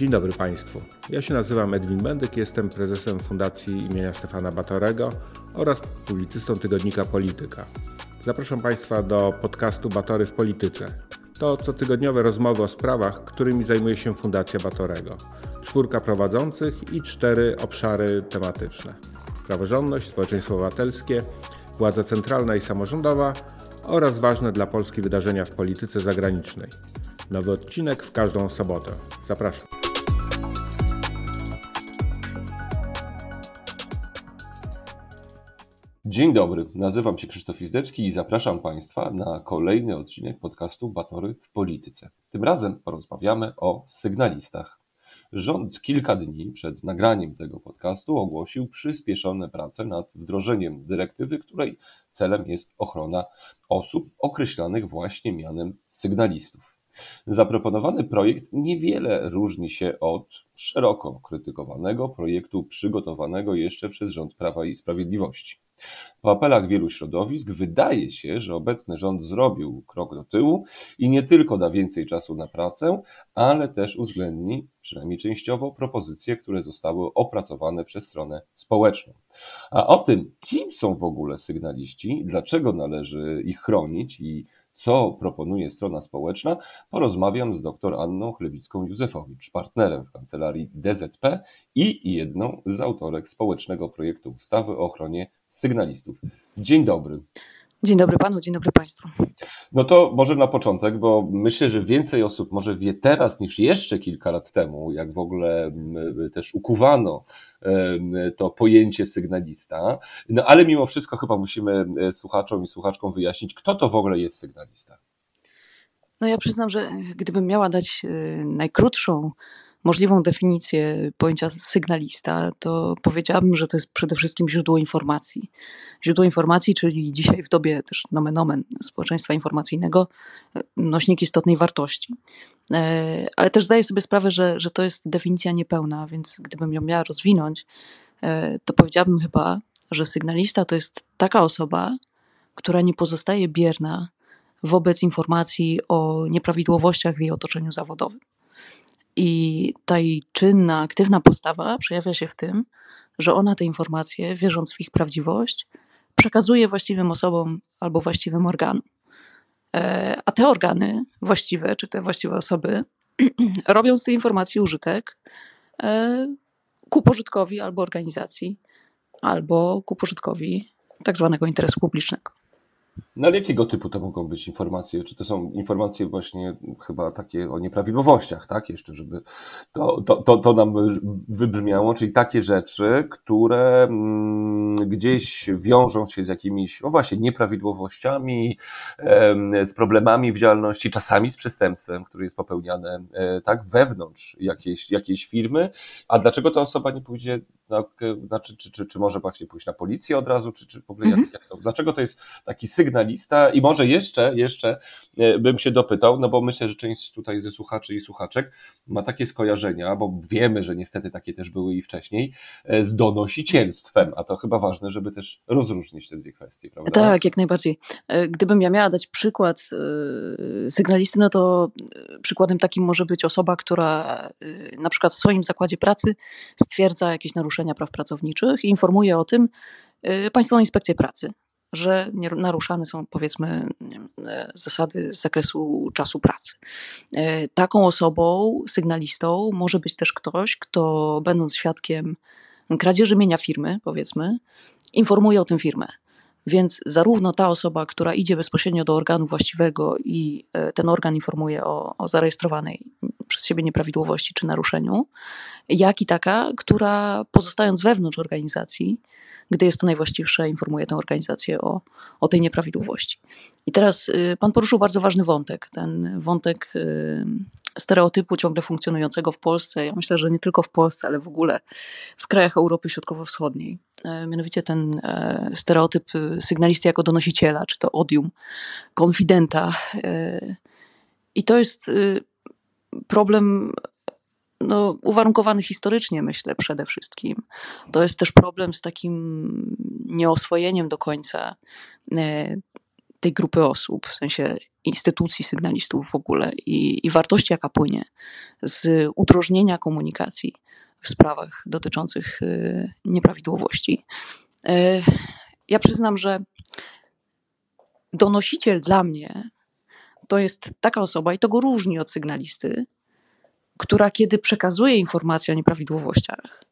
Dzień dobry Państwu. Ja się nazywam Edwin Bendyk, jestem prezesem Fundacji imienia Stefana Batorego oraz publicystą tygodnika Polityka. Zapraszam Państwa do podcastu Batory w Polityce. To cotygodniowe rozmowy o sprawach, którymi zajmuje się Fundacja Batorego. Czwórka prowadzących i cztery obszary tematyczne. Praworządność, społeczeństwo obywatelskie, władza centralna i samorządowa oraz ważne dla Polski wydarzenia w polityce zagranicznej. Nowy odcinek w każdą sobotę. Zapraszam. Dzień dobry, nazywam się Krzysztof Izdebski i zapraszam Państwa na kolejny odcinek podcastu Batory w Polityce. Tym razem porozmawiamy o sygnalistach. Rząd kilka dni przed nagraniem tego podcastu ogłosił przyspieszone prace nad wdrożeniem dyrektywy, której celem jest ochrona osób określanych właśnie mianem sygnalistów. Zaproponowany projekt niewiele różni się od szeroko krytykowanego projektu przygotowanego jeszcze przez rząd Prawa i Sprawiedliwości. Po apelach wielu środowisk wydaje się, że obecny rząd zrobił krok do tyłu i nie tylko da więcej czasu na pracę, ale też uwzględni, przynajmniej częściowo, propozycje, które zostały opracowane przez stronę społeczną. A o tym, kim są w ogóle sygnaliści, dlaczego należy ich chronić i co proponuje strona społeczna, porozmawiam z dr Anną Chlewicką-Józefowicz, partnerem w kancelarii DZP i jedną z autorek społecznego projektu ustawy o ochronie sygnalistów. Dzień dobry. Dzień dobry panu, dzień dobry państwu. No to może na początek, bo myślę, że więcej osób może wie teraz niż jeszcze kilka lat temu, jak w ogóle też ukuwano to pojęcie sygnalista. No ale mimo wszystko chyba musimy e, słuchaczom i słuchaczkom wyjaśnić, kto to w ogóle jest sygnalista. No ja przyznam, że gdybym miała dać e, najkrótszą możliwą definicję pojęcia sygnalista, to powiedziałabym, że to jest przede wszystkim źródło informacji. Źródło informacji, czyli dzisiaj w dobie też nomen omen społeczeństwa informacyjnego, nośnik istotnej wartości. E, ale też zdaję sobie sprawę, że, że to jest definicja niepełna, więc gdybym ją miała rozwinąć, e, to powiedziałabym chyba, że sygnalista to jest taka osoba, która nie pozostaje bierna wobec informacji o nieprawidłowościach w jej otoczeniu zawodowym. I ta jej czynna, aktywna postawa przejawia się w tym, że ona te informacje, wierząc w ich prawdziwość, przekazuje właściwym osobom albo właściwym organom. E, a te organy właściwe, czy te właściwe osoby, robią z tej informacji użytek e, ku pożytkowi albo organizacji, albo ku pożytkowi tak zwanego interesu publicznego. No ale jakiego typu to mogą być informacje? Czy to są informacje właśnie chyba takie o nieprawidłowościach, tak? Jeszcze, żeby to, to, to, to nam wybrzmiało, czyli takie rzeczy, które mm, gdzieś wiążą się z jakimiś, no właśnie, nieprawidłowościami, z problemami w działalności, czasami z przestępstwem, które jest popełniane e, tak wewnątrz jakiejś, jakiejś firmy. A dlaczego ta osoba nie pójdzie znaczy, czy, czy, czy może właśnie pójść na policję od razu, czy, czy w ogóle jak, mhm. jak to, dlaczego to jest taki i może jeszcze, jeszcze e, bym się dopytał, no bo myślę, że część tutaj ze słuchaczy i słuchaczek ma takie skojarzenia, bo wiemy, że niestety takie też były i wcześniej, e, z donosicielstwem, a to chyba ważne, żeby też rozróżnić te dwie kwestie, prawda? Tak, jak najbardziej. E, gdybym ja miała dać przykład sygnalisty, no to przykładem takim może być osoba, która na przykład w swoim zakładzie pracy stwierdza jakieś naruszenia praw pracowniczych i informuje o tym Państwową Inspekcję Pracy, że naruszane są powiedzmy e, zasady z zakresu czasu pracy. E, taką osobą, sygnalistą może być też ktoś, kto będąc świadkiem kradzieży mienia firmy, powiedzmy, informuje o tym firmę. Więc zarówno ta osoba, która idzie bezpośrednio do organu właściwego i e, ten organ informuje o, o zarejestrowanej przez siebie nieprawidłowości czy naruszeniu, jak i taka, która pozostając wewnątrz organizacji, gdy jest to najwłaściwsze, informuje tę organizację o, o tej nieprawidłowości. I teraz y, pan poruszył bardzo ważny wątek, ten wątek y, stereotypu ciągle funkcjonującego w Polsce. Ja myślę, że nie tylko w Polsce, ale w ogóle w krajach Europy Środkowo-Wschodniej. E, mianowicie ten e, stereotyp sygnalisty jako donosiciela, czy to odium, konfidenta. E, I to jest y, problem no, uwarunkowany historycznie, myślę, przede wszystkim. To jest też problem z takim nieoswojeniem do końca tej grupy osób, w sensie instytucji sygnalistów w ogóle i, i wartości, jaka płynie z udrożnienia komunikacji w sprawach dotyczących y, nieprawidłowości. Y, ja przyznam, że donosiciel dla mnie to jest taka osoba, i to go różni od sygnalisty, która kiedy przekazuje informacje o nieprawidłowościach,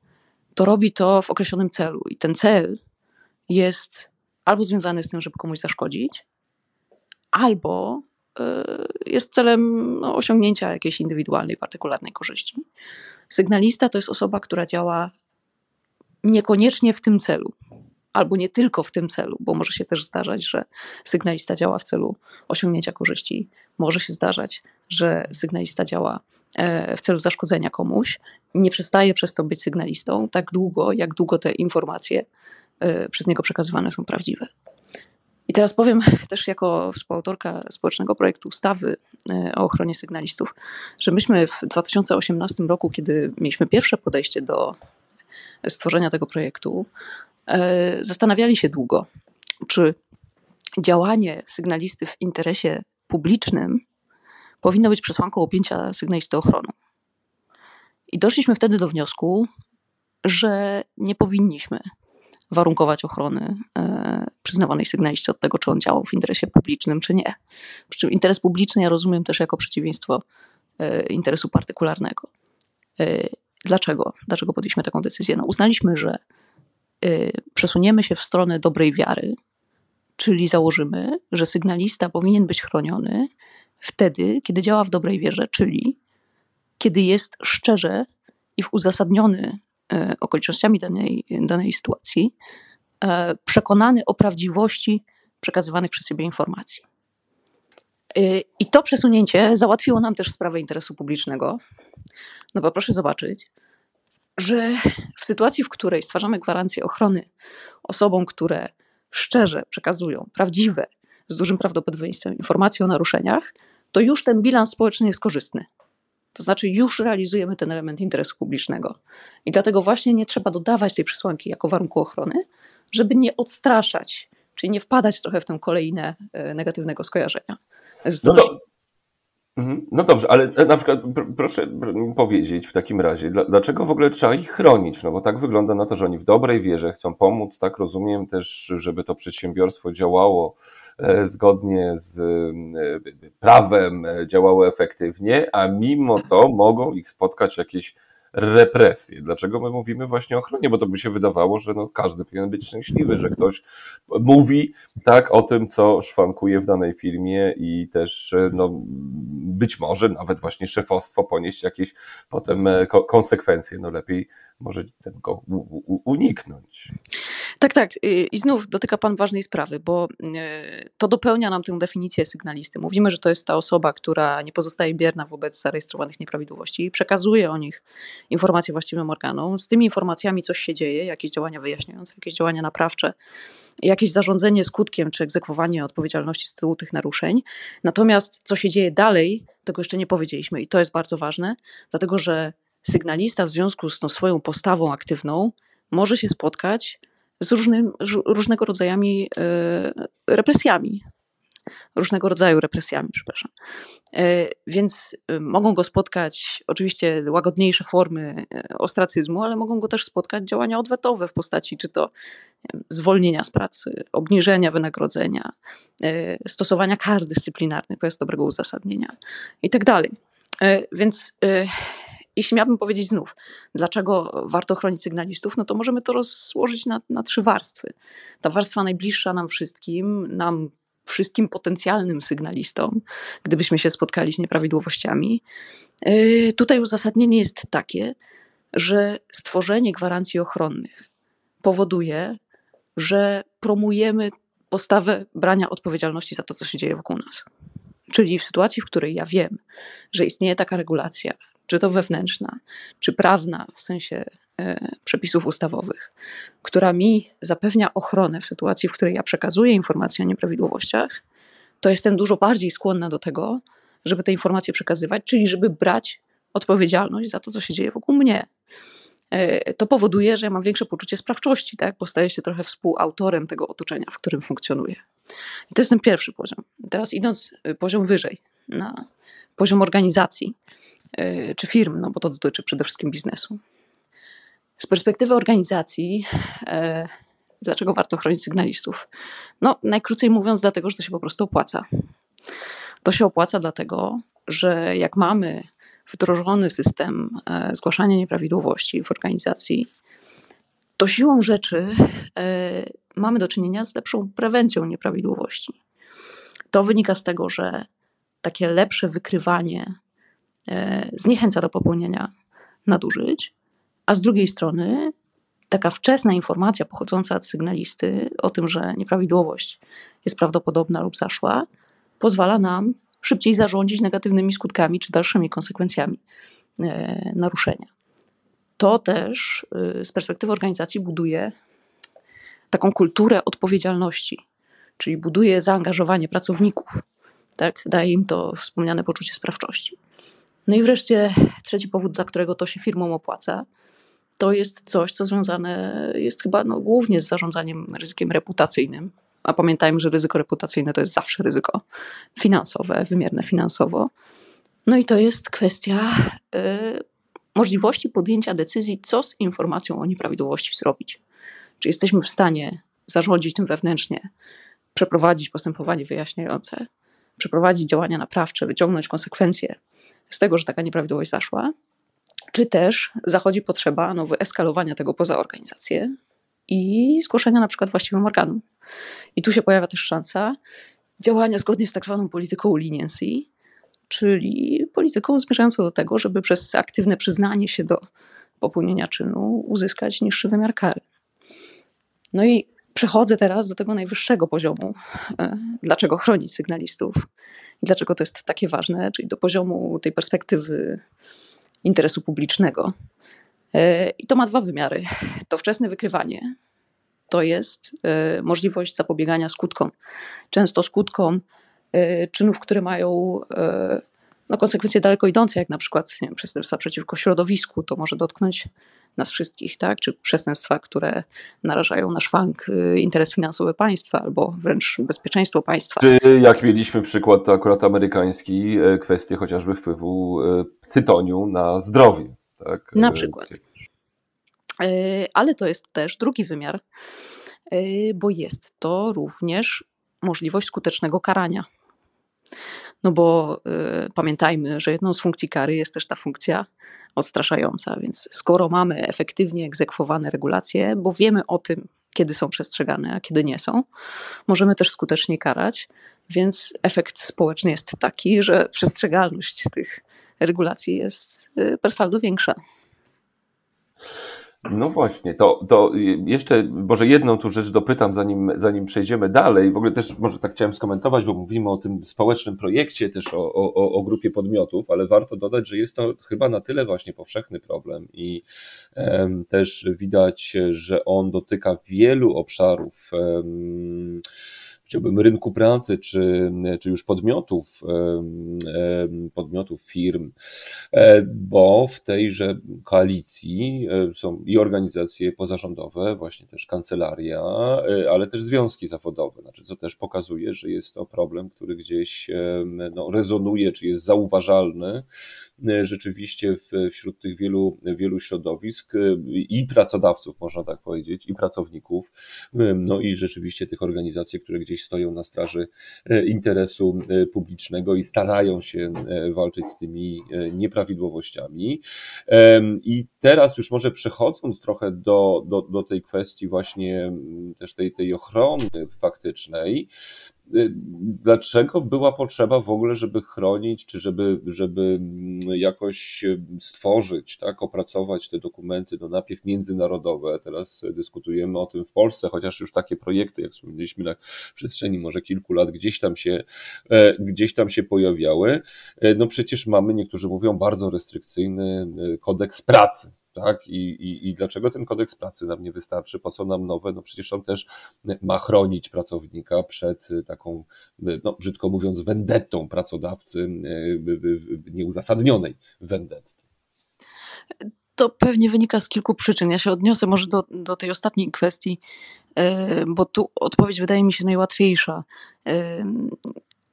to robi to w określonym celu. I ten cel jest albo związany z tym, żeby komuś zaszkodzić, albo y, jest celem no, osiągnięcia jakiejś indywidualnej, partykularnej korzyści. Sygnalista to jest osoba, która działa niekoniecznie w tym celu, albo nie tylko w tym celu, bo może się też zdarzać, że sygnalista działa w celu osiągnięcia korzyści. Może się zdarzać, że sygnalista działa e, w celu zaszkodzenia komuś. Nie przestaje przez to być sygnalistą tak długo, jak długo te informacje e, przez niego przekazywane są prawdziwe. I teraz powiem też jako współautorka społecznego projektu ustawy e, o ochronie sygnalistów, że myśmy w 2018 roku, kiedy mieliśmy pierwsze podejście do stworzenia tego projektu, e, zastanawiali się długo, czy działanie sygnalisty w interesie publicznym powinno być przesłanką objęcia sygnalisty ochroną. I doszliśmy wtedy do wniosku, że nie powinniśmy warunkować ochrony e, przyznawanej sygnaliście od tego, czy on działał w interesie publicznym, czy nie. Przy czym interes publiczny ja rozumiem też jako przeciwieństwo e, interesu partykularnego. E, dlaczego? Dlaczego podjęliśmy taką decyzję? No, uznaliśmy, że przesuniemy się w stronę dobrej wiary, czyli założymy, że sygnalista powinien być chroniony wtedy, kiedy działa w dobrej wierze, czyli kiedy jest szczerze i w uzasadniony E, okolicznościami danej, danej sytuacji, e, przekonany o prawdziwości przekazywanych przez siebie informacji. E, I to przesunięcie załatwiło nam też sprawę interesu publicznego. No bo proszę zobaczyć, że w sytuacji, w której stwarzamy gwarancję ochrony osobom, które szczerze przekazują prawdziwe, z dużym prawdopodobieństwem informacje o naruszeniach, to już ten bilans społeczny jest korzystny. To znaczy, już realizujemy ten element interesu publicznego. I dlatego właśnie nie trzeba dodawać tej przesłanki jako warunku ochrony, żeby nie odstraszać, czyli nie wpadać trochę w tę kolejnę e, negatywnego skojarzenia. No, do... Mhm. no dobrze, ale na przykład proszę powiedzieć w takim razie, dlaczego w ogóle trzeba ich chronić? No bo tak wygląda na to, że oni w dobrej wierze chcą pomóc, tak rozumiem też, żeby to przedsiębiorstwo działało E, zgodnie z e, prawem e, działały efektywnie, a mimo to mogą ich spotkać jakieś represje. Dlaczego my mówimy właśnie o ochronie? Bo to by się wydawało, że no każdy powinien być szczęśliwy, że ktoś mówi tak o tym, co szwankuje w danej firmie i też no, być może nawet właśnie szefostwo ponieść jakieś potem konsekwencje. No lepiej może tego uniknąć. Tak, tak. I znów dotyka Pan ważnej sprawy, bo y, to dopełnia nam tę definicję sygnalisty. Mówimy, że to jest ta osoba, która nie pozostaje bierna wobec zarejestrowanych nieprawidłowości i przekazuje o nich informacje właściwym organom. Z tymi informacjami coś się dzieje, jakieś działania wyjaśniające, jakieś działania naprawcze, jakieś zarządzanie skutkiem czy egzekwowanie odpowiedzialności z tytułu tych naruszeń. Natomiast co się dzieje dalej, tego jeszcze nie powiedzieliśmy i to jest bardzo ważne, dlatego że sygnalista w związku z swoją postawą aktywną może się spotkać z różnym, różnego rodzajami e, represjami. Różnego rodzaju represjami, przepraszam. E, więc e, mogą go spotkać oczywiście łagodniejsze formy ostracyzmu, ale mogą go też spotkać działania odwetowe w postaci czy to zwolnienia z pracy, obniżenia wynagrodzenia, stosowania kar dyscyplinarnych bez dobrego uzasadnienia i tak. Więc jeśli miałbym powiedzieć znów, dlaczego warto chronić sygnalistów, no to możemy to rozłożyć na, na trzy warstwy. Ta warstwa najbliższa nam wszystkim, nam wszystkim potencjalnym sygnalistom, gdybyśmy się spotkali z nieprawidłowościami. Yy, tutaj uzasadnienie jest takie, że stworzenie gwarancji ochronnych powoduje, że promujemy postawę brania odpowiedzialności za to, co się dzieje wokół nas. Czyli w sytuacji, w której ja wiem, że istnieje taka regulacja, czy to wewnętrzna, czy prawna, w sensie e, przepisów ustawowych, która mi zapewnia ochronę w sytuacji, w której ja przekazuję informacje o nieprawidłowościach, to jestem dużo bardziej skłonna do tego, żeby te informacje przekazywać, czyli żeby brać odpowiedzialność za to, co się dzieje wokół mnie. E, to powoduje, że ja mam większe poczucie sprawczości, tak? bo staję się trochę współautorem tego otoczenia, w którym funkcjonuję. I to jest ten pierwszy poziom. Teraz idąc poziom wyżej, na poziom organizacji czy firm, no bo to dotyczy przede wszystkim biznesu. Z perspektywy organizacji, dlaczego warto chronić sygnalistów? No, najkrócej mówiąc, dlatego, że to się po prostu opłaca. To się opłaca dlatego, że jak mamy wdrożony system e, zgłaszania nieprawidłowości w organizacji, to siłą rzeczy e, mamy do czynienia z lepszą prewencją nieprawidłowości. To wynika z tego, że takie lepsze wykrywanie e, zniechęca do popełnienia nadużyć, a z drugiej strony taka wczesna informacja pochodząca od sygnalisty o tym, że nieprawidłowość jest prawdopodobna lub zaszła, pozwala nam szybciej zarządzić negatywnymi skutkami czy dalszymi konsekwencjami e, naruszenia. To też e, z perspektywy organizacji buduje taką kulturę odpowiedzialności, czyli buduje zaangażowanie pracowników, tak? daje im to wspomniane poczucie sprawczości. No i wreszcie trzeci powód, dla którego to się firmom opłaca, to jest coś, co związane jest chyba no, głównie z zarządzaniem ryzykiem reputacyjnym, a pamiętajmy, że ryzyko reputacyjne to jest zawsze ryzyko finansowe, wymierne finansowo. No i to jest kwestia y, możliwości podjęcia decyzji, co z informacją o nieprawidłowości zrobić. Czy jesteśmy w stanie zarządzić tym wewnętrznie, przeprowadzić postępowanie wyjaśniające, przeprowadzić działania naprawcze, wyciągnąć konsekwencje z tego, że taka nieprawidłowość zaszła, czy też zachodzi potrzeba no, wyeskalowania tego poza organizację i zgłoszenia na przykład właściwym organom. I tu się pojawia też szansa działania zgodnie z tak zwaną polityką leniency, czyli polityką zmierzającą do tego, żeby przez aktywne przyznanie się do popełnienia czynu uzyskać niższy wymiar kary. No i przechodzę teraz do tego najwyższego poziomu, e, dlaczego chronić sygnalistów i dlaczego to jest takie ważne, czyli do poziomu tej perspektywy interesu publicznego. E, I to ma dwa wymiary. To wczesne wykrywanie, to jest e, możliwość zapobiegania skutkom. Często skutkom czynów, które mają no, konsekwencje daleko idące, jak na przykład wiem, przestępstwa przeciwko środowisku, to może dotknąć nas wszystkich, tak? czy przestępstwa, które narażają na szwank interes finansowy państwa albo wręcz bezpieczeństwo państwa. Czy jak mieliśmy przykład to akurat amerykański, kwestie chociażby wpływu tytoniu na zdrowie. Tak? Na przykład. E, ale to jest też drugi wymiar, e, bo jest to również możliwość skutecznego karania. No bo y, pamiętajmy, że jedną z funkcji kary jest też ta funkcja odstraszająca, więc skoro mamy efektywnie egzekwowane regulacje, bo wiemy o tym, kiedy są przestrzegane, a kiedy nie są, możemy też skutecznie karać, więc efekt społeczny jest taki, że przestrzegalność tych regulacji jest per saldo większa. No właśnie, to, to jeszcze może jedną tu rzecz dopytam, zanim, zanim przejdziemy dalej. W ogóle też może tak chciałem skomentować, bo mówimy o tym społecznym projekcie, też o, o, o grupie podmiotów, ale warto dodać, że jest to chyba na tyle właśnie powszechny problem i um, też widać, że on dotyka wielu obszarów. Um, chciałbym rynku pracy, czy, czy już podmiotów, podmiotów firm, e, bo w tejże koalicji e, są i organizacje pozarządowe, właśnie też kancelaria, e, ale też związki zawodowe, znaczy, co też pokazuje, że jest to problem, który gdzieś no, rezonuje, czy jest zauważalny rzeczywiście wśród tych wielu, wielu środowisk e, i pracodawców, można tak powiedzieć, i pracowników, e, no i rzeczywiście tych organizacji, które gdzieś stoją na straży interesu publicznego i starają się walczyć z tymi nieprawidłowościami. I teraz już może przechodząc trochę do, do, do tej kwestii właśnie też tej, tej ochrony faktycznej, dlaczego była potrzeba w ogóle, żeby chronić, czy żeby, żeby mm, jakoś stworzyć, tak, opracować te dokumenty, no najpierw międzynarodowe, teraz dyskutujemy o tym w Polsce, chociaż już takie projekty, jak wspomnieliśmy na przestrzeni może kilku lat, gdzieś tam się, e, gdzieś tam się pojawiały. E, no przecież mamy, niektórzy mówią, bardzo restrykcyjny e, kodeks pracy, tak? I, i, I dlaczego ten kodeks pracy nam nie wystarczy? Po co nam nowe? No przecież on też ma chronić pracownika przed taką, no, brzydko mówiąc, wendetą pracodawcy, e, nieuzasadnionej wendety. To pewnie wynika z kilku przyczyn. Ja się odniosę może do, do tej ostatniej kwestii, bo tu odpowiedź wydaje mi się najłatwiejsza.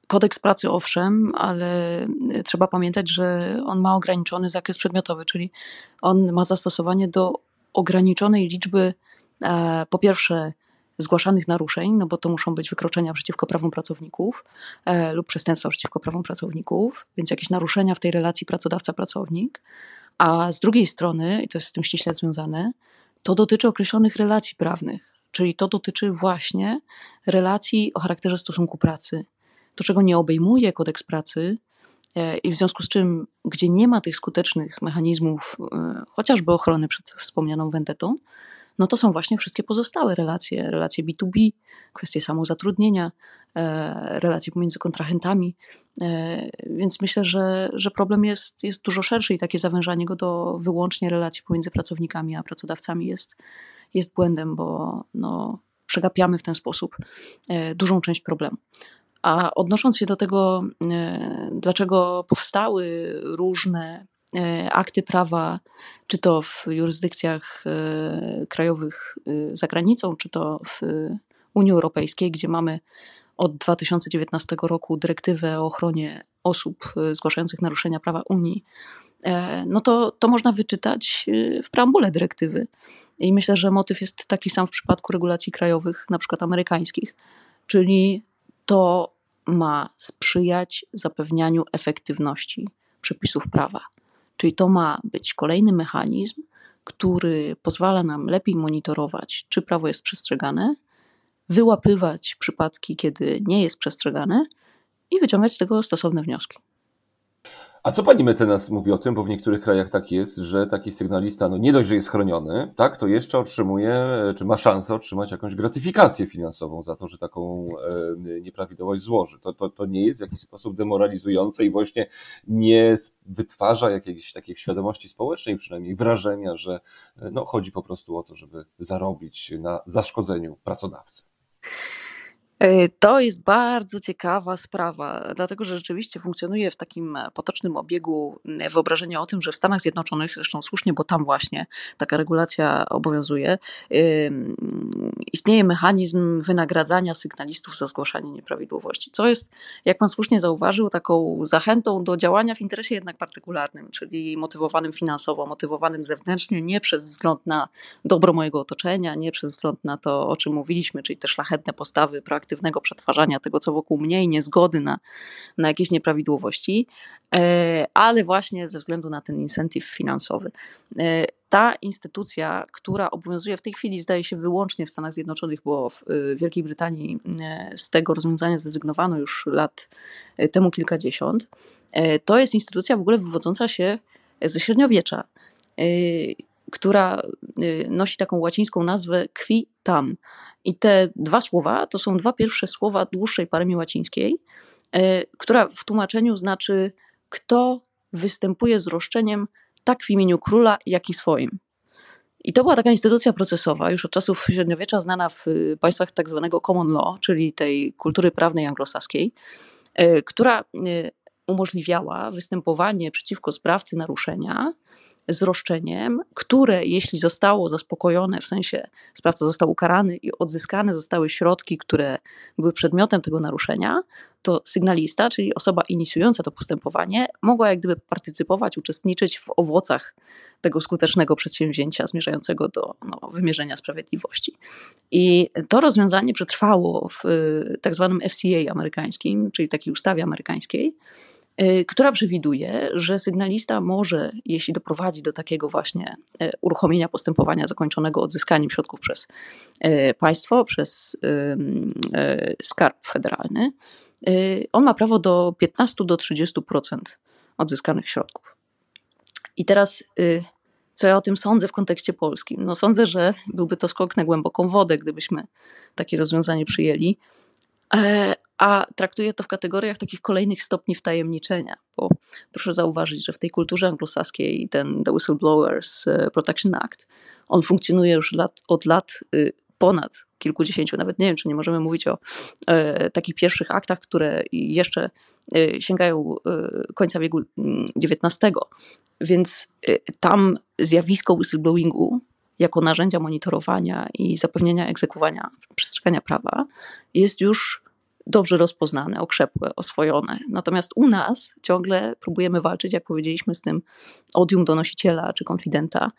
Kodeks pracy owszem, ale trzeba pamiętać, że on ma ograniczony zakres przedmiotowy, czyli on ma zastosowanie do ograniczonej liczby, e, po pierwsze, zgłaszanych naruszeń, no bo to muszą być wykroczenia przeciwko prawom pracowników e, lub przestępstwa przeciwko prawom pracowników, więc jakieś naruszenia w tej relacji pracodawca-pracownik. A z drugiej strony, i to jest z tym ściśle związane, to dotyczy określonych relacji prawnych, czyli to dotyczy właśnie relacji o charakterze stosunku pracy. To, czego nie obejmuje kodeks pracy, e, i w związku z czym, gdzie nie ma tych skutecznych mechanizmów, e, chociażby ochrony przed wspomnianą wendetą, no to są właśnie wszystkie pozostałe relacje, relacje B2B, kwestie samozatrudnienia, e, relacje pomiędzy kontrahentami. Więc myślę, że, że problem jest, jest dużo szerszy i takie zawężanie go do wyłącznie relacji pomiędzy pracownikami a pracodawcami jest, jest błędem, bo no, przegapiamy w ten sposób dużą część problemu. A odnosząc się do tego, dlaczego powstały różne E, akty prawa, czy to w jurysdykcjach e, krajowych e, za granicą, czy to w Unii Europejskiej, gdzie mamy od 2019 roku dyrektywę o ochronie osób zgłaszających naruszenia prawa Unii, no to, to można wyczytać w preambule dyrektywy. I myślę, że motyw jest taki sam w przypadku regulacji krajowych, na przykład amerykańskich, czyli to ma sprzyjać zapewnianiu efektywności przepisów prawa. Czyli to ma być kolejny mechanizm, który pozwala nam lepiej monitorować, czy prawo jest przestrzegane, wyłapywać przypadki, kiedy nie jest przestrzegane i wyciągać z tego stosowne wnioski. A co pani mecenas mówi o tym, bo w niektórych krajach tak jest, że taki sygnalista, no nie dość, że jest chroniony, tak, to jeszcze otrzymuje, czy ma szansę otrzymać jakąś gratyfikację finansową za to, że taką e, nieprawidłowość złoży. To, to, to nie jest w jakiś sposób demoralizujące i właśnie nie wytwarza jakiejś takiej świadomości społecznej, przynajmniej wrażenia, że e, no, chodzi po prostu o to, żeby zarobić na zaszkodzeniu pracodawcy. E, to jest bardzo ciekawa sprawa, dlatego że rzeczywiście funkcjonuje w takim e, potocznym obiegu wyobrażenie o tym, że w Stanach Zjednoczonych, zresztą słusznie, bo tam właśnie taka regulacja obowiązuje, istnieje mechanizm wynagradzania sygnalistów za zgłaszanie nieprawidłowości, co jest, jak pan słusznie zauważył, taką zachętą do działania w interesie jednak partykularnym, czyli motywowanym finansowo, motywowanym zewnętrznie, nie przez wzgląd na dobro mojego otoczenia, nie przez wzgląd na to, o czym mówiliśmy, czyli te szlachetne postawy, praktyki, aktywnego przetwarzania tego, co wokół mnie i niezgody na, na jakieś nieprawidłowości, e, ale właśnie ze względu na ten incentyw finansowy. E, ta instytucja, która obowiązuje w tej chwili, zdaje się wyłącznie w Stanach Zjednoczonych, bo w e, Wielkiej Brytanii z tego rozwiązania zrezygnowano już lat temu kilkadziesiąt, to jest instytucja w ogóle wywodząca się ze średniowiecza która nosi taką łacińską nazwę qui tam. I te dwa słowa to są dwa pierwsze słowa dłuższej paremii łacińskiej, e, która w tłumaczeniu znaczy kto występuje z roszczeniem tak w imieniu króla, jak i swoim. I to była taka instytucja procesowa, już od czasów średniowiecza znana w państwach tak zwanego common law, czyli tej kultury prawnej anglosaskiej, która umożliwiała występowanie przeciwko sprawcy naruszenia z roszczeniem, które jeśli zostało zaspokojone, w sensie sprawca został ukarany i odzyskane zostały środki, które były przedmiotem tego naruszenia, to sygnalista, czyli osoba inicjująca to postępowanie, mogła jak gdyby partycypować, uczestniczyć w owocach tego skutecznego przedsięwzięcia zmierzającego do no, wymierzenia sprawiedliwości. I to rozwiązanie przetrwało w y, tak zwanym FCA amerykańskim, czyli takiej ustawie amerykańskiej, która przewiduje, że sygnalista może, jeśli doprowadzi do takiego właśnie y, uruchomienia postępowania zakończonego odzyskaniem środków przez y, państwo, przez skarb federalny, on ma prawo do 15 do 30% odzyskanych środków. I teraz co ja o tym sądzę w kontekście polskim? No sądzę, że byłby to skok na głęboką wodę, gdybyśmy takie rozwiązanie przyjęli. A traktuję to w kategoriach takich kolejnych stopni wtajemniczenia, bo proszę zauważyć, że w tej kulturze anglosaskiej ten The Whistleblowers e, Protection Act, on funkcjonuje już lat, od lat y, ponad kilkudziesięciu, nawet nie wiem, czy nie możemy mówić o e, takich pierwszych aktach, które jeszcze e, sięgają e, końca wieku XIX. Mm, Więc e, tam zjawisko whistleblowingu jako narzędzia monitorowania i zapewnienia egzekwowania przestrzegania prawa jest już dobrze rozpoznane, okrzepłe, oswojone. Natomiast u nas ciągle próbujemy walczyć, jak powiedzieliśmy, z tym odium donosiciela czy konfidenta,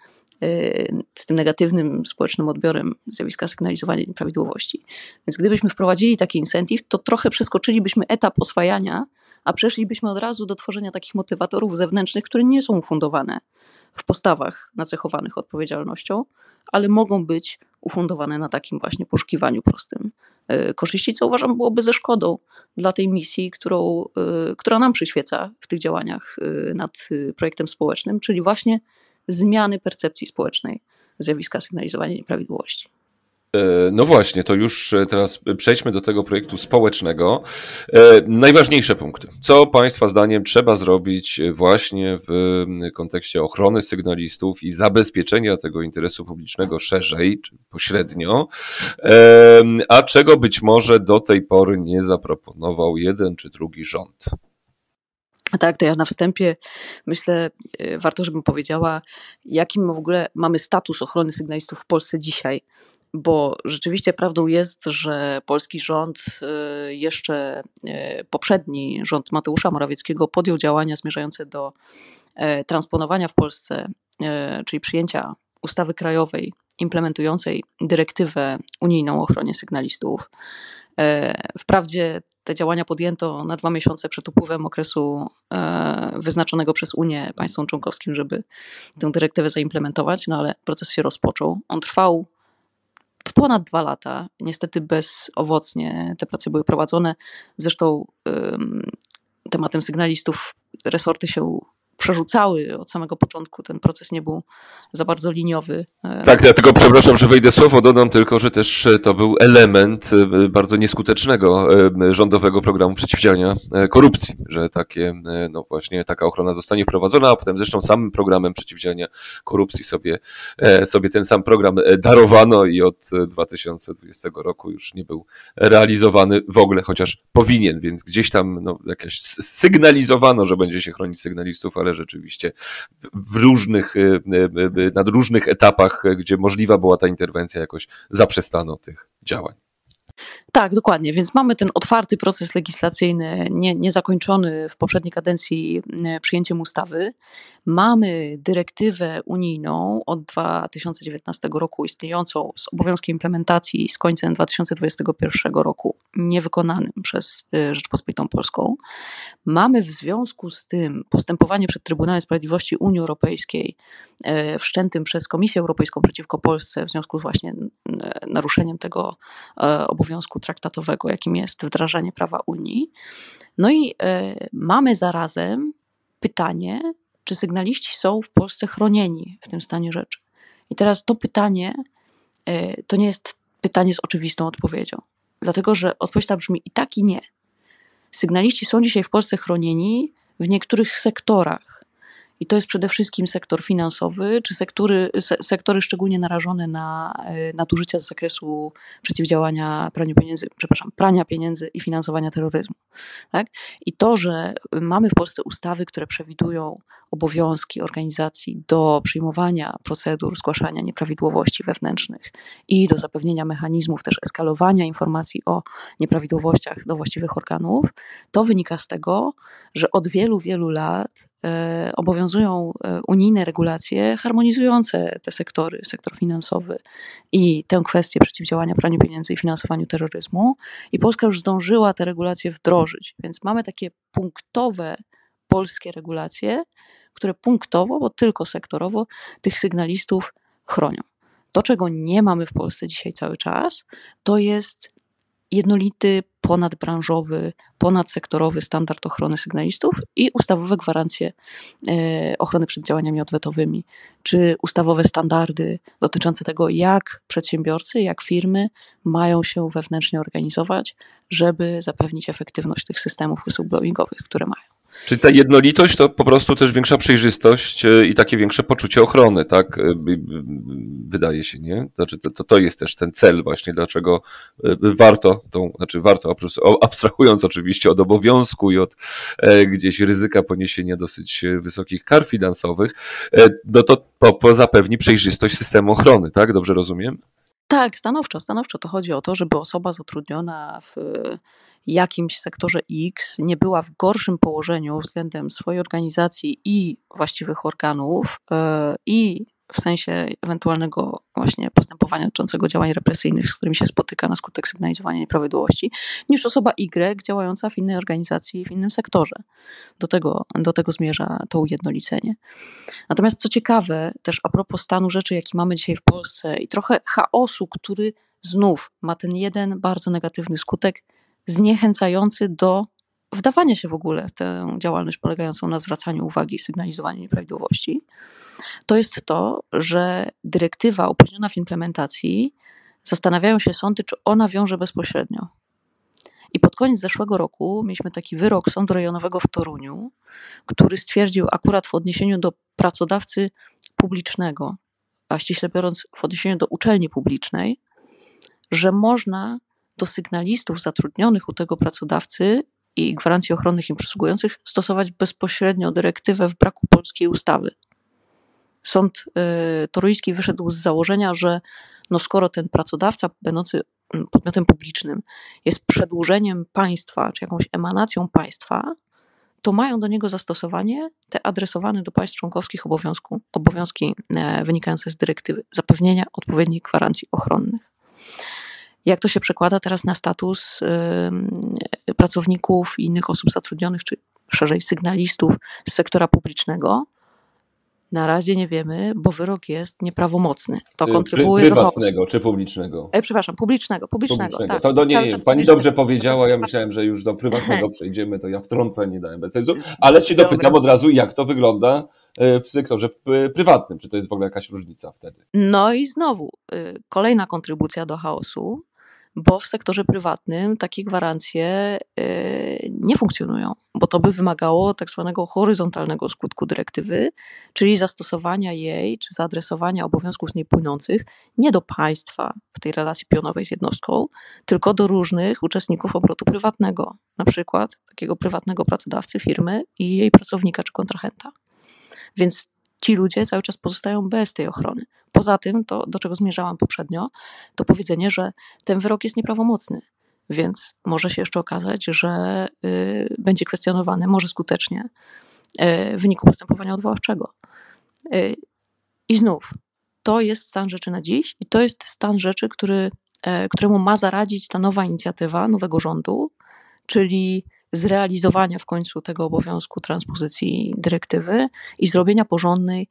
y, z tym negatywnym społecznym odbiorem zjawiska sygnalizowania nieprawidłowości. Więc gdybyśmy wprowadzili taki incentyw, to trochę przeskoczylibyśmy etap oswajania, a przeszlibyśmy od razu do tworzenia takich motywatorów zewnętrznych, które nie są ufundowane w postawach nacechowanych odpowiedzialnością, ale mogą być ufundowane na takim właśnie poszukiwaniu prostym korzyści, co uważam byłoby ze szkodą dla tej misji, którą, e, która nam przyświeca w tych działaniach e, nad projektem społecznym, czyli właśnie zmiany percepcji społecznej zjawiska sygnalizowania nieprawidłowości. E, no właśnie, to już e, teraz przejdźmy do tego projektu społecznego. E, najważniejsze punkty. Co Państwa zdaniem trzeba zrobić właśnie w kontekście ochrony sygnalistów i zabezpieczenia tego interesu publicznego szerzej, czy pośrednio, a czego być może do tej pory nie zaproponował jeden czy drugi rząd? Tak, to ja na wstępie myślę, warto, żebym powiedziała, jakim w ogóle mamy status ochrony sygnalistów w Polsce dzisiaj bo rzeczywiście prawdą jest, że polski rząd, y, jeszcze y, poprzedni rząd Mateusza Morawieckiego podjął działania zmierzające do e, transponowania w Polsce, e, czyli przyjęcia ustawy krajowej implementującej dyrektywę unijną o ochronie sygnalistów. E, wprawdzie te działania podjęto na dwa miesiące przed upływem okresu wyznaczonego przez Unię państwom członkowskim, żeby tę dyrektywę zaimplementować, no ale proces się rozpoczął. On trwał ponad dwa lata. Niestety bezowocnie te prace były prowadzone. Zresztą tematem sygnalistów resorty się przerzucały od samego początku. Ten proces nie był za bardzo liniowy. Tak, ja tylko przepraszam, że wejdę słowo, dodam tylko, że też e, to był element e, bardzo nieskutecznego e, rządowego programu przeciwdziałania korupcji, że takie, no właśnie taka ochrona zostanie wprowadzona, a potem zresztą samym programem przeciwdziałania korupcji sobie, sobie ten sam program darowano i od 2020 roku już nie był realizowany w ogóle, chociaż powinien, więc gdzieś tam no, jakaś sygnalizowano, że będzie się chronić sygnalistów, ale ale rzeczywiście w różnych, y, y, y, na różnych etapach, gdzie możliwa była ta interwencja, jakoś zaprzestano tych działań. Tak, dokładnie. Więc mamy ten otwarty proces legislacyjny, nie, niezakończony w poprzedniej kadencji przyjęciem ustawy. Mamy dyrektywę unijną od 2019 roku istniejącą z obowiązkiem implementacji z końcem 2021 roku, niewykonanym przez y, Rzeczpospolitą Polską. Mamy w związku z tym postępowanie przed Trybunałem Sprawiedliwości Unii Europejskiej y, wszczętym przez Komisję Europejską przeciwko Polsce w związku z właśnie naruszeniem tego obowiązku traktatowego, jakim jest wdrażanie prawa Unii. No i mamy zarazem pytanie, czy sygnaliści są w Polsce chronieni w tym stanie rzeczy? I teraz to pytanie e, to nie jest pytanie z oczywistą odpowiedzią, dlatego że odpowiedź ta brzmi i tak, i nie. Sygnaliści są dzisiaj w Polsce chronieni w niektórych sektorach, i to jest przede wszystkim sektor finansowy, czy sektory, sektory szczególnie narażone na e, nadużycia z zakresu przeciwdziałania praniu pieniędzy, przepraszam, prania pieniędzy i finansowania terroryzmu. Tak? I to, że mamy w Polsce ustawy, które przewidują obowiązki organizacji do przyjmowania procedur zgłaszania nieprawidłowości wewnętrznych i do zapewnienia mechanizmów też eskalowania informacji o nieprawidłowościach do właściwych organów, to wynika z tego, że od wielu, wielu lat e, obowiązują e, unijne regulacje harmonizujące te sektory, sektor finansowy i tę kwestię przeciwdziałania praniu pieniędzy i finansowaniu terroryzmu. I Polska już zdążyła te regulacje wdrożyć, więc mamy takie punktowe polskie regulacje, które punktowo, bo tylko sektorowo, tych sygnalistów chronią. To, czego nie mamy w Polsce dzisiaj cały czas, to jest jednolity, ponadbranżowy, ponadsektorowy standard ochrony sygnalistów i ustawowe gwarancje e, ochrony przed działaniami odwetowymi, czy ustawowe standardy dotyczące tego, jak przedsiębiorcy, jak firmy mają się wewnętrznie organizować, żeby zapewnić efektywność tych systemów whistleblowingowych, które mają. Czyli ta jednolitość to po prostu też większa przejrzystość e, i takie większe poczucie ochrony, tak? E, wydaje się, nie? Znaczy, to, to jest też ten cel właśnie, dlaczego e, warto tą, znaczy warto, abstrahując oczywiście od obowiązku i od gdzieś ryzyka poniesienia dosyć wysokich kar finansowych, no to, to zapewni przejrzystość systemu ochrony, tak? Dobrze rozumiem? Tak, stanowczo, stanowczo to chodzi o to, żeby osoba zatrudniona w jakimś sektorze X nie była w gorszym położeniu względem swojej organizacji i właściwych organów e, i w sensie ewentualnego właśnie postępowania dotyczącego działań represyjnych, z którymi się spotyka na skutek sygnalizowania nieprawidłowości, niż osoba Y działająca w innej organizacji, w innym sektorze. Do tego, do tego zmierza to ujednolicenie. Natomiast co ciekawe, też a propos stanu rzeczy, jaki mamy dzisiaj w Polsce i trochę chaosu, który znów ma ten jeden bardzo negatywny skutek, zniechęcający do wdawania się w ogóle w tę działalność polegającą na zwracaniu uwagi i sygnalizowaniu nieprawidłowości, to jest to, że dyrektywa opóźniona w implementacji, zastanawiają się sądy, czy ona wiąże bezpośrednio. I pod koniec zeszłego roku mieliśmy taki wyrok Sądu Rejonowego w Toruniu, który stwierdził akurat w odniesieniu do pracodawcy publicznego, a ściśle biorąc w odniesieniu do uczelni publicznej, że można do sygnalistów zatrudnionych u tego pracodawcy i gwarancji ochronnych im przysługujących stosować bezpośrednio dyrektywę w braku polskiej ustawy. Sąd y, toruński wyszedł z założenia, że no skoro ten pracodawca, będący mm, podmiotem publicznym, jest przedłużeniem państwa, czy jakąś emanacją państwa, to mają do niego zastosowanie te adresowane do państw członkowskich obowiązku, obowiązki e, wynikające z dyrektywy zapewnienia odpowiednich gwarancji ochronnych. Jak to się przekłada teraz na status pracowników i innych osób zatrudnionych, czy szerzej sygnalistów z sektora publicznego? Na razie nie wiemy, bo wyrok jest nieprawomocny. To y, kontrybuje do Prywatnego czy publicznego? E, przepraszam, publicznego, publicznego, publicznego. tak. To do nie, nie. Pani dobrze powiedziała, ja myślałem, że już do prywatnego przejdziemy, to ja wtrącę, nie dałem bez sensu, ale Ci dopytam Dobra. od razu, jak to wygląda E, w sektorze prywatnym. Czy to jest w ogóle jakaś różnica wtedy? No i znowu y, kolejna kontrybucja do chaosu, bo w sektorze prywatnym takie gwarancje y, nie funkcjonują, bo to by wymagało tak zwanego horyzontalnego skutku dyrektywy, czyli zastosowania jej czy zaadresowania obowiązków z niej płynących nie do państwa w tej relacji pionowej z jednostką, tylko do różnych uczestników obrotu prywatnego, na przykład takiego prywatnego pracodawcy firmy i jej pracownika czy kontrahenta. Więc ci ludzie cały czas pozostają bez tej ochrony. Poza tym, to do czego zmierzałam poprzednio, to powiedzenie, że ten wyrok jest nieprawomocny, więc może się jeszcze okazać, że y, będzie kwestionowany, może skutecznie, y, w wyniku postępowania odwoławczego. Y, I znów, to jest stan rzeczy na dziś i to jest stan rzeczy, który, e, któremu ma zaradzić ta nowa inicjatywa nowego rządu, czyli zrealizowania w końcu tego obowiązku transpozycji dyrektywy i zrobienia porządnej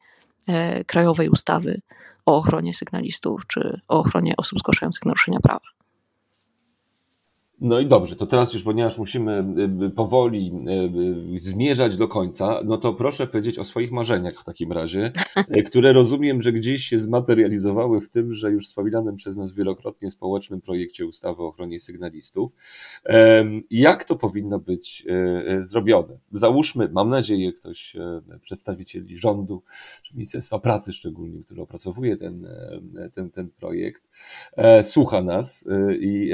e, krajowej ustawy o ochronie sygnalistów czy o ochronie osób zgłaszających naruszenia prawa. No i dobrze, to teraz już, ponieważ musimy y, powoli y, zmierzać do końca, no to proszę powiedzieć o swoich marzeniach w takim razie, y, które rozumiem, że gdzieś się zmaterializowały w tym, że już wspominanym przez nas wielokrotnie społecznym projekcie ustawy o ochronie sygnalistów. Jak to powinno być zrobione? Załóżmy, mam nadzieję, ktoś, przedstawicieli rządu, czy Ministerstwa Pracy szczególnie, który opracowuje ten, ten, ten projekt, e, słucha nas i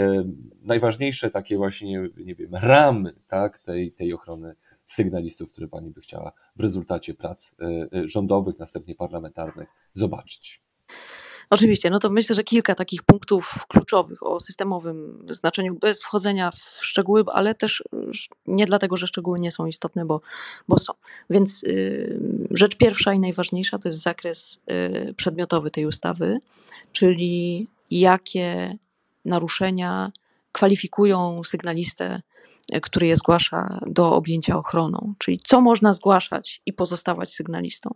najważniejsze najważniejsze takie właśnie, nie wiem, ramy tak, tej, tej ochrony sygnalistów, które Pani by chciała w rezultacie prac e, e, rządowych, następnie parlamentarnych zobaczyć? Oczywiście, no to myślę, że kilka takich punktów kluczowych o systemowym znaczeniu, bez wchodzenia w szczegóły, ale też nie dlatego, że szczegóły nie są istotne, bo, bo są. Więc y, rzecz pierwsza i najważniejsza to jest zakres y, przedmiotowy tej ustawy, czyli jakie naruszenia kwalifikują sygnalistę, e, który je zgłasza do objęcia ochroną, czyli co można zgłaszać i pozostawać sygnalistą.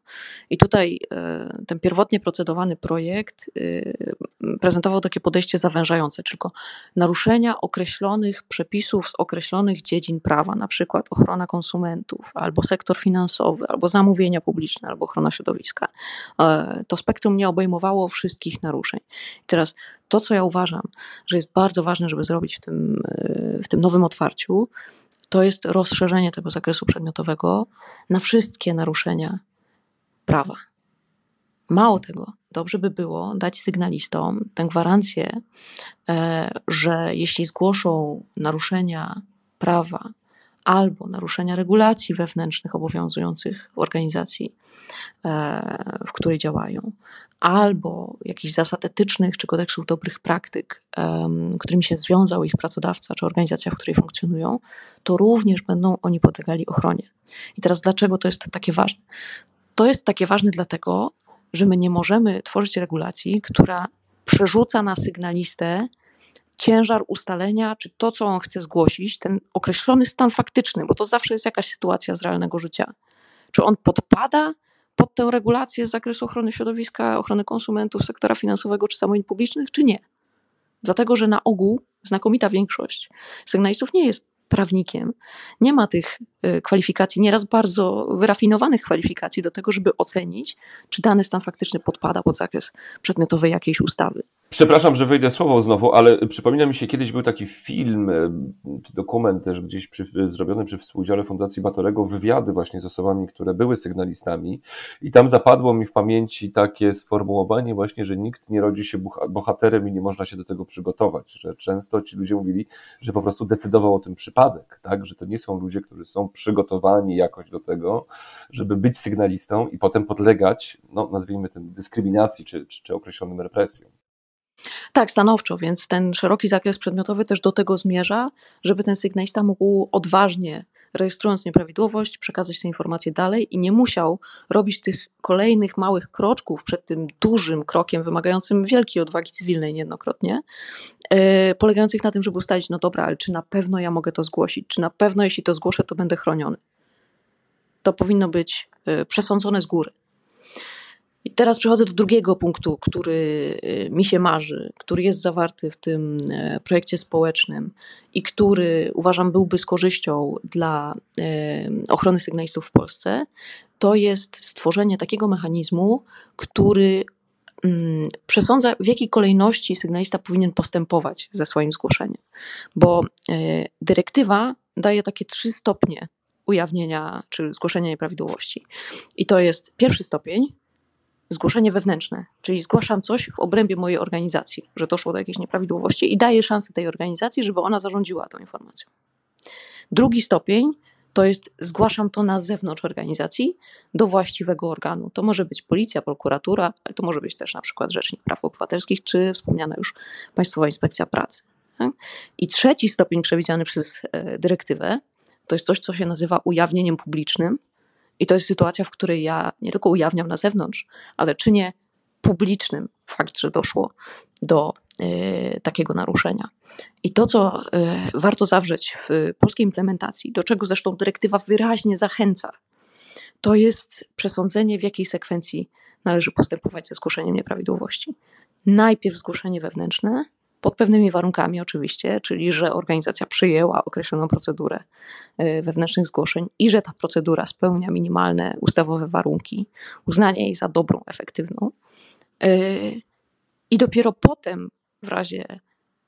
I tutaj e, ten pierwotnie procedowany projekt e, prezentował takie podejście zawężające, tylko naruszenia określonych przepisów z określonych dziedzin prawa, na przykład ochrona konsumentów, albo sektor finansowy, albo zamówienia publiczne, albo ochrona środowiska. To spektrum nie obejmowało wszystkich naruszeń. I teraz to, co ja uważam, że jest bardzo ważne, żeby zrobić w tym, e, w tym nowym otwarciu, to jest rozszerzenie tego zakresu przedmiotowego na wszystkie naruszenia prawa. Mało tego, dobrze by było dać sygnalistom tę gwarancję, e, że jeśli zgłoszą naruszenia prawa albo naruszenia regulacji wewnętrznych obowiązujących w organizacji, e, w której działają, albo jakichś zasad etycznych czy kodeksów dobrych praktyk, którymi się związał ich pracodawca czy organizacja, w której funkcjonują, to również będą oni podlegali ochronie. I teraz dlaczego to jest takie ważne? To jest takie ważne dlatego, że my nie możemy tworzyć regulacji, która przerzuca na sygnalistę ciężar ustalenia, czy to, co on chce zgłosić, ten określony stan faktyczny, bo to zawsze jest jakaś sytuacja z realnego życia. Czy on podpada pod tę regulację z zakresu ochrony środowiska, ochrony konsumentów, sektora finansowego czy zamówień publicznych, czy nie? Dlatego, że na ogół znakomita większość sygnalistów nie jest prawnikiem, nie ma tych kwalifikacji, nieraz bardzo wyrafinowanych kwalifikacji do tego, żeby ocenić, czy dany stan faktyczny podpada pod zakres przedmiotowy jakiejś ustawy. Przepraszam, że wejdę słowo znowu, ale przypomina mi się, kiedyś był taki film, e, czy dokument też gdzieś przy, zrobiony przy współudziale Fundacji Batorego, wywiady właśnie z osobami, które były sygnalistami i tam zapadło mi w pamięci takie sformułowanie właśnie, że nikt nie rodzi się bohaterem i nie można się do tego przygotować, że często ci ludzie mówili, że po prostu decydował o tym przypadek, tak, że to nie są ludzie, którzy są przygotowani jakoś do tego, żeby być sygnalistą i potem podlegać, no nazwijmy tym dyskryminacji czy, czy, czy określonym represjom. Tak, stanowczo, więc ten szeroki zakres przedmiotowy też do tego zmierza, żeby ten sygnalista mógł odważnie, rejestrując nieprawidłowość, przekazać te informacje dalej i nie musiał robić tych kolejnych małych kroczków przed tym dużym krokiem wymagającym wielkiej odwagi cywilnej niejednokrotnie, yy, polegających na tym, żeby ustalić, no dobra, ale czy na pewno ja mogę to zgłosić, czy na pewno jeśli to zgłoszę, to będę chroniony. To powinno być yy, przesądzone z góry. I teraz przechodzę do drugiego punktu, który y, mi się marzy, który jest zawarty w tym e, projekcie społecznym i który uważam byłby z korzyścią dla e, ochrony sygnalistów w Polsce. To jest stworzenie takiego mechanizmu, który mm, przesądza, w jakiej kolejności sygnalista powinien postępować ze swoim zgłoszeniem. Bo e, dyrektywa daje takie trzy stopnie ujawnienia czy zgłoszenia nieprawidłowości. I to jest pierwszy stopień, zgłoszenie wewnętrzne, czyli zgłaszam coś w obrębie mojej organizacji, że doszło do jakiejś nieprawidłowości i daję szansę tej organizacji, żeby ona zarządziła tą informacją. Drugi stopień to jest zgłaszam to na zewnątrz organizacji do właściwego organu. To może być policja, prokuratura, ale to może być też na przykład Rzecznik Praw Obywatelskich czy wspomniana już Państwowa Inspekcja Pracy. Tak? I trzeci stopień przewidziany przez e, dyrektywę to jest coś, co się nazywa ujawnieniem publicznym, i to jest sytuacja, w której ja nie tylko ujawniam na zewnątrz, ale czynię publicznym fakt, że doszło do y, takiego naruszenia. I to, co y, warto zawrzeć w polskiej implementacji, do czego zresztą dyrektywa wyraźnie zachęca, to jest przesądzenie, w jakiej sekwencji należy postępować ze zgłoszeniem nieprawidłowości. Najpierw zgłoszenie wewnętrzne, pod pewnymi warunkami oczywiście, czyli że organizacja przyjęła określoną procedurę y, wewnętrznych zgłoszeń i że ta procedura spełnia minimalne ustawowe warunki, uznania jej za dobrą, efektywną. Y, I dopiero potem, w razie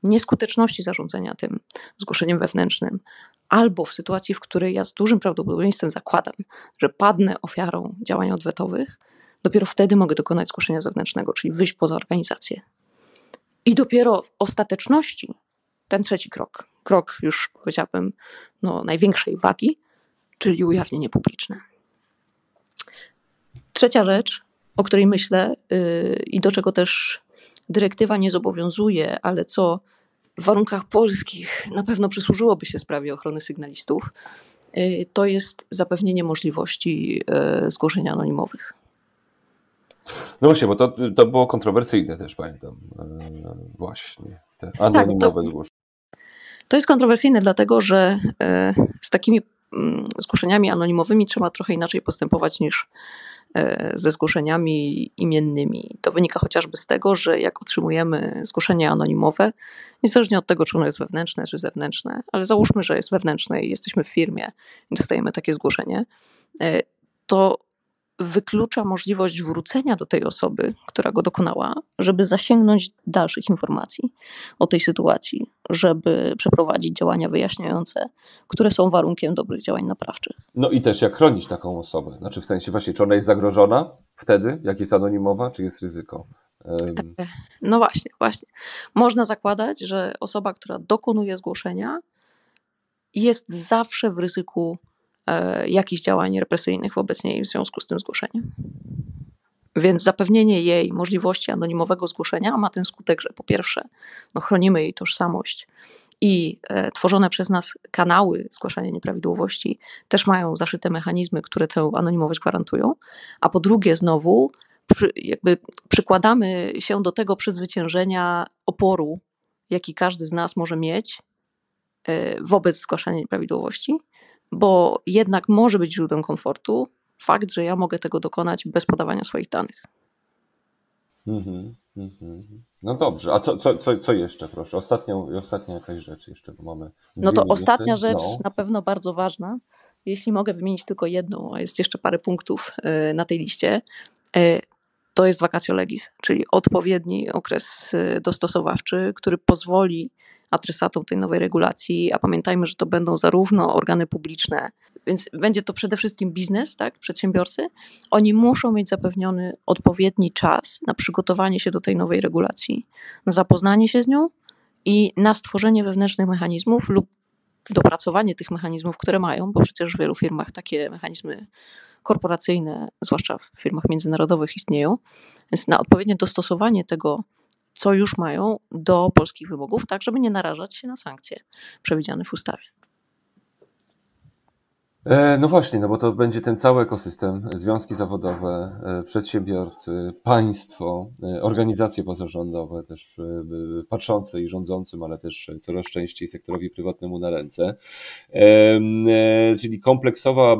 nieskuteczności zarządzania tym zgłoszeniem wewnętrznym, albo w sytuacji, w której ja z dużym prawdopodobieństwem zakładam, że padnę ofiarą działań odwetowych, dopiero wtedy mogę dokonać zgłoszenia zewnętrznego, czyli wyjść poza organizację. I dopiero w ostateczności ten trzeci krok, krok już powiedziałabym no, największej wagi, czyli ujawnienie publiczne. Trzecia rzecz, o której myślę yy, i do czego też dyrektywa nie zobowiązuje, ale co w warunkach polskich na pewno przysłużyłoby się sprawie ochrony sygnalistów, yy, to jest zapewnienie możliwości yy, zgłoszenia anonimowych. No właśnie, bo to, to było kontrowersyjne też, pamiętam. E, właśnie, te anonimowe tak, zgłoszenia. To jest kontrowersyjne, dlatego że e, z takimi mm, zgłoszeniami anonimowymi trzeba trochę inaczej postępować niż e, ze zgłoszeniami imiennymi. To wynika chociażby z tego, że jak otrzymujemy zgłoszenie anonimowe, niezależnie od tego, czy ono jest wewnętrzne, czy zewnętrzne, ale załóżmy, że jest wewnętrzne i jesteśmy w firmie i dostajemy takie zgłoszenie, to wyklucza możliwość wrócenia do tej osoby, która go dokonała, żeby zasięgnąć dalszych informacji o tej sytuacji, żeby przeprowadzić działania wyjaśniające, które są warunkiem dobrych działań naprawczych. No i też jak chronić taką osobę? Znaczy w sensie właśnie, czy ona jest zagrożona wtedy, jak jest anonimowa, czy jest ryzyko? No właśnie, właśnie. Można zakładać, że osoba, która dokonuje zgłoszenia, jest zawsze w ryzyku e, jakichś działań represyjnych wobec niej w związku z tym zgłoszeniem. Więc zapewnienie jej możliwości anonimowego zgłoszenia ma ten skutek, że po pierwsze, no chronimy jej tożsamość i e, tworzone przez nas kanały zgłaszania nieprawidłowości też mają zaszyte mechanizmy, które tę anonimowość gwarantują, a po drugie, znowu przy, jakby przykładamy się do tego przezwyciężenia oporu, jaki każdy z nas może mieć e, wobec zgłaszania nieprawidłowości, bo jednak może być źródłem komfortu fakt, że ja mogę tego dokonać bez podawania swoich danych. Mm-hmm, mm-hmm. No dobrze, a co, co, co, co jeszcze, proszę? Ostatnia, ostatnia jakaś rzecz jeszcze, bo mamy. No to minuty. ostatnia rzecz, no. na pewno bardzo ważna. Jeśli mogę wymienić tylko jedną, a jest jeszcze parę punktów e, na tej liście, e, to jest vacatio legis, czyli odpowiedni okres y, dostosowawczy, który pozwoli adresatom tej nowej regulacji, a pamiętajmy, że to będą zarówno organy publiczne, więc będzie to przede wszystkim biznes, tak, przedsiębiorcy. Oni muszą mieć zapewniony odpowiedni czas na przygotowanie się do tej nowej regulacji, na zapoznanie się z nią i na stworzenie wewnętrznych mechanizmów lub dopracowanie tych mechanizmów, które mają, bo przecież w wielu firmach takie mechanizmy korporacyjne, zwłaszcza w firmach międzynarodowych, istnieją. Więc na odpowiednie dostosowanie tego, co już mają, do polskich wymogów, tak żeby nie narażać się na sankcje przewidziane w ustawie. E, no właśnie, no bo to będzie ten cały ekosystem, związki zawodowe, e, przedsiębiorcy, państwo, e, organizacje pozarządowe, też patrzące i rządzącym, ale też coraz częściej sektorowi prywatnemu na ręce. Czyli kompleksowa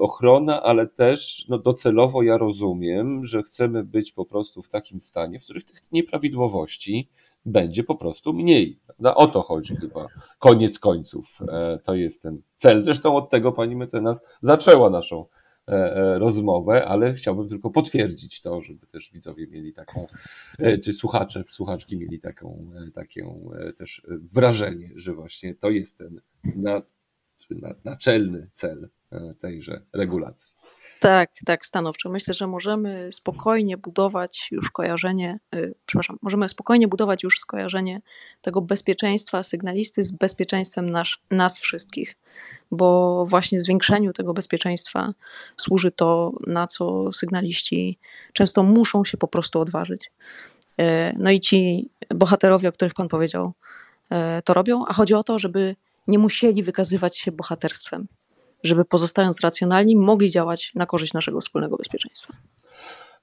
ochrona, ale też no docelowo ja rozumiem, że chcemy być po prostu w takim stanie, w których tych nieprawidłowości będzie po prostu mniej. No, o to chodzi chyba. Koniec końców. E, to jest ten cel. Zresztą od tego pani mecenas zaczęła naszą e, e, rozmowę, ale chciałbym tylko potwierdzić to, żeby też widzowie mieli taką, czy słuchacze, słuchaczki mieli taką, takie też wrażenie, że właśnie to jest ten naczelny cel tejże regulacji. Tak, tak, stanowczo. Myślę, że możemy spokojnie budować już kojarzenie, yy, przepraszam, możemy spokojnie budować już skojarzenie tego bezpieczeństwa sygnalisty z bezpieczeństwem nas, nas wszystkich, bo właśnie zwiększeniu tego bezpieczeństwa służy to, na co sygnaliści często muszą się po prostu odważyć. Yy, no i ci bohaterowie, o których Pan powiedział, yy, to robią, a chodzi o to, żeby nie musieli wykazywać się bohaterstwem żeby pozostając racjonalni, mogli działać na korzyść naszego wspólnego bezpieczeństwa.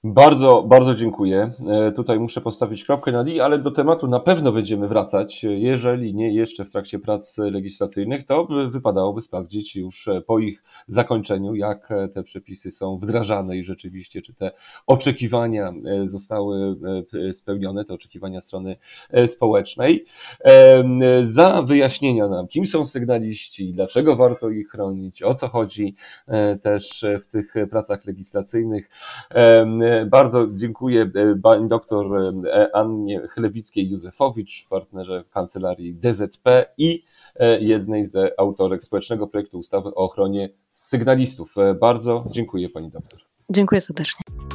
Bardzo, bardzo dziękuję. E, tutaj muszę postawić kropkę na i, ale do tematu na pewno będziemy wracać. Jeżeli nie jeszcze w trakcie prac legislacyjnych, to wypadałoby sprawdzić już po ich zakończeniu, jak te przepisy są wdrażane i rzeczywiście, czy te oczekiwania e, zostały e, spełnione, te oczekiwania strony społecznej. Za wyjaśnienia nam, kim są sygnaliści, dlaczego warto ich chronić, o co chodzi też w tych pracach legislacyjnych bardzo dziękuję e, pani doktor e, Annie Chlewickiej-Józefowicz, partnerze kancelarii DZP i e, jednej z autorek społecznego projektu ustawy o ochronie sygnalistów. Bardzo dziękuję pani doktor. Dziękuję serdecznie.